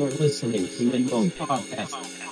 You're listening to the own podcast.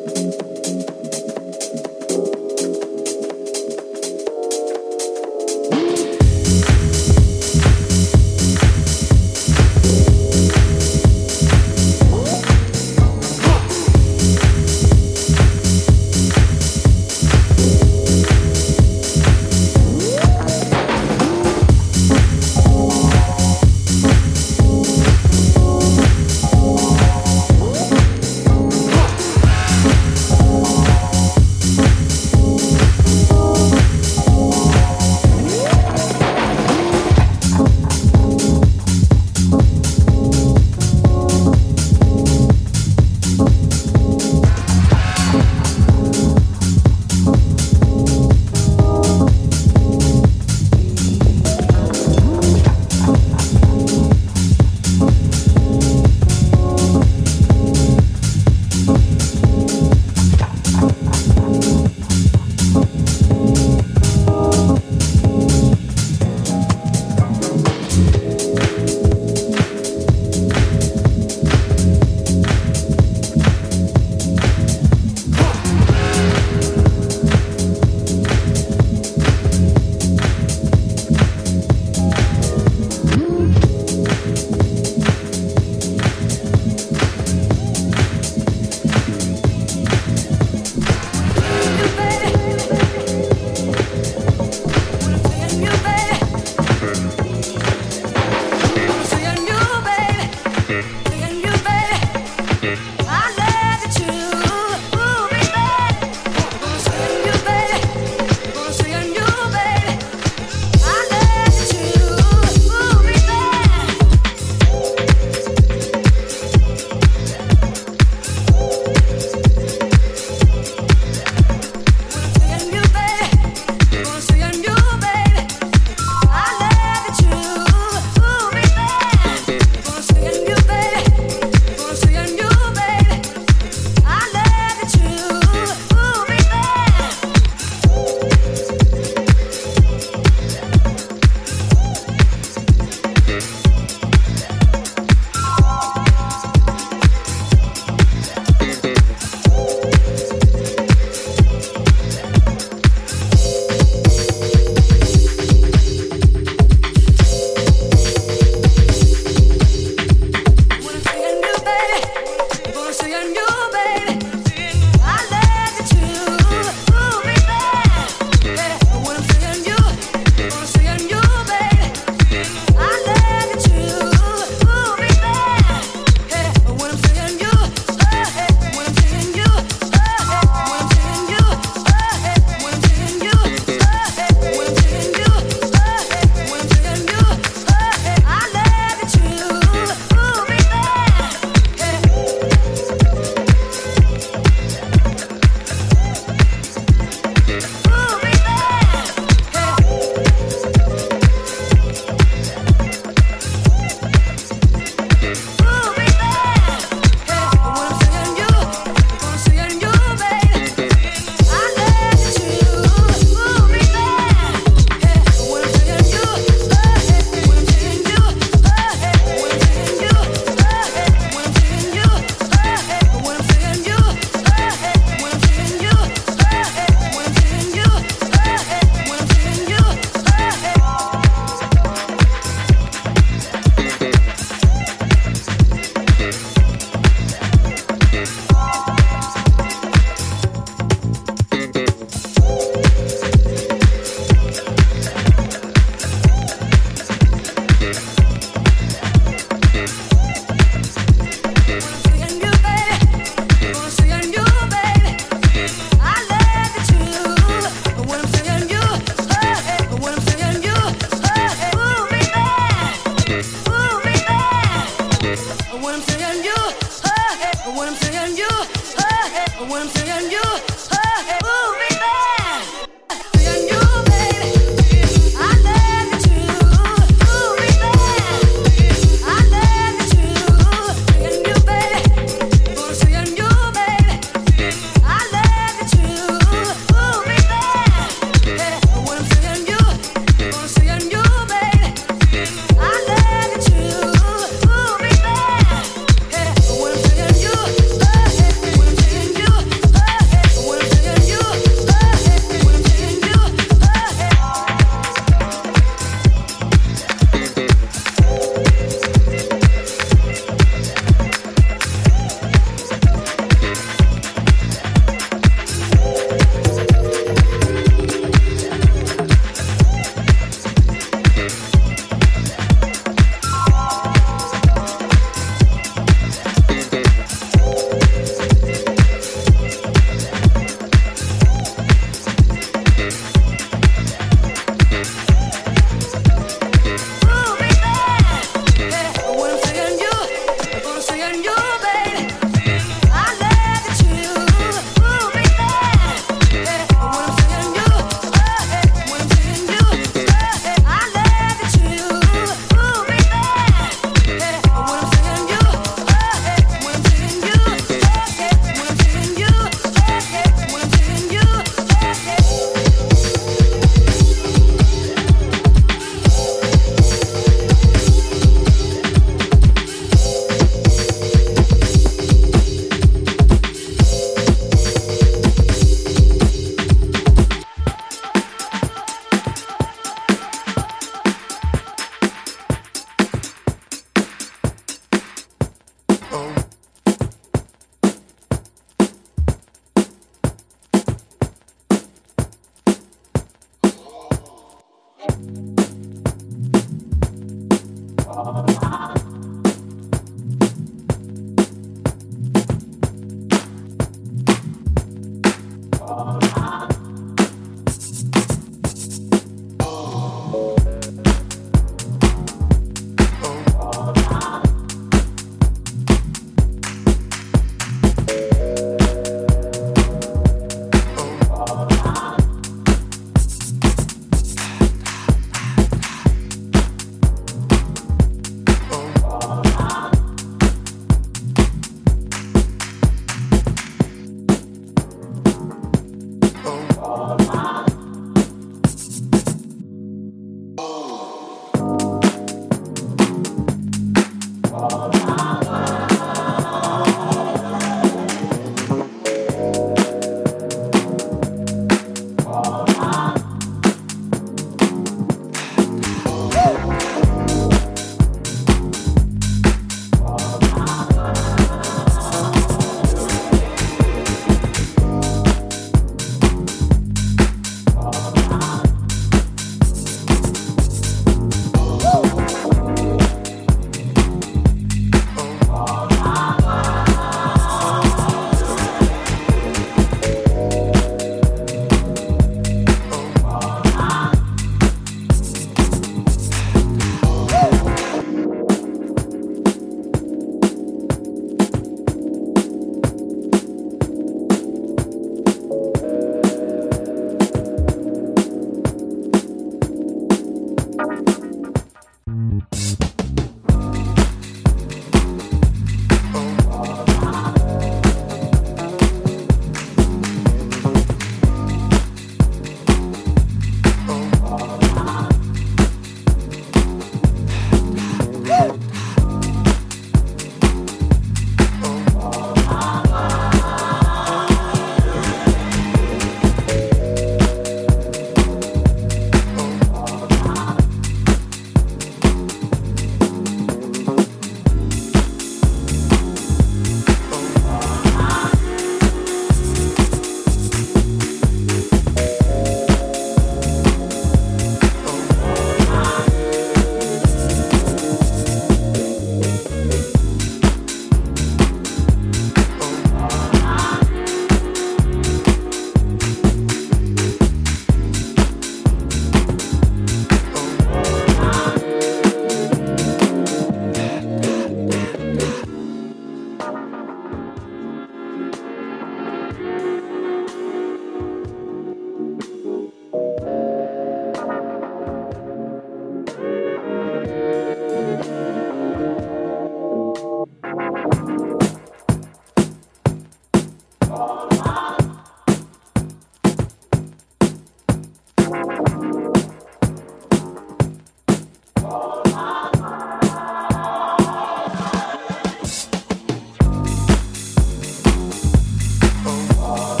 Oh.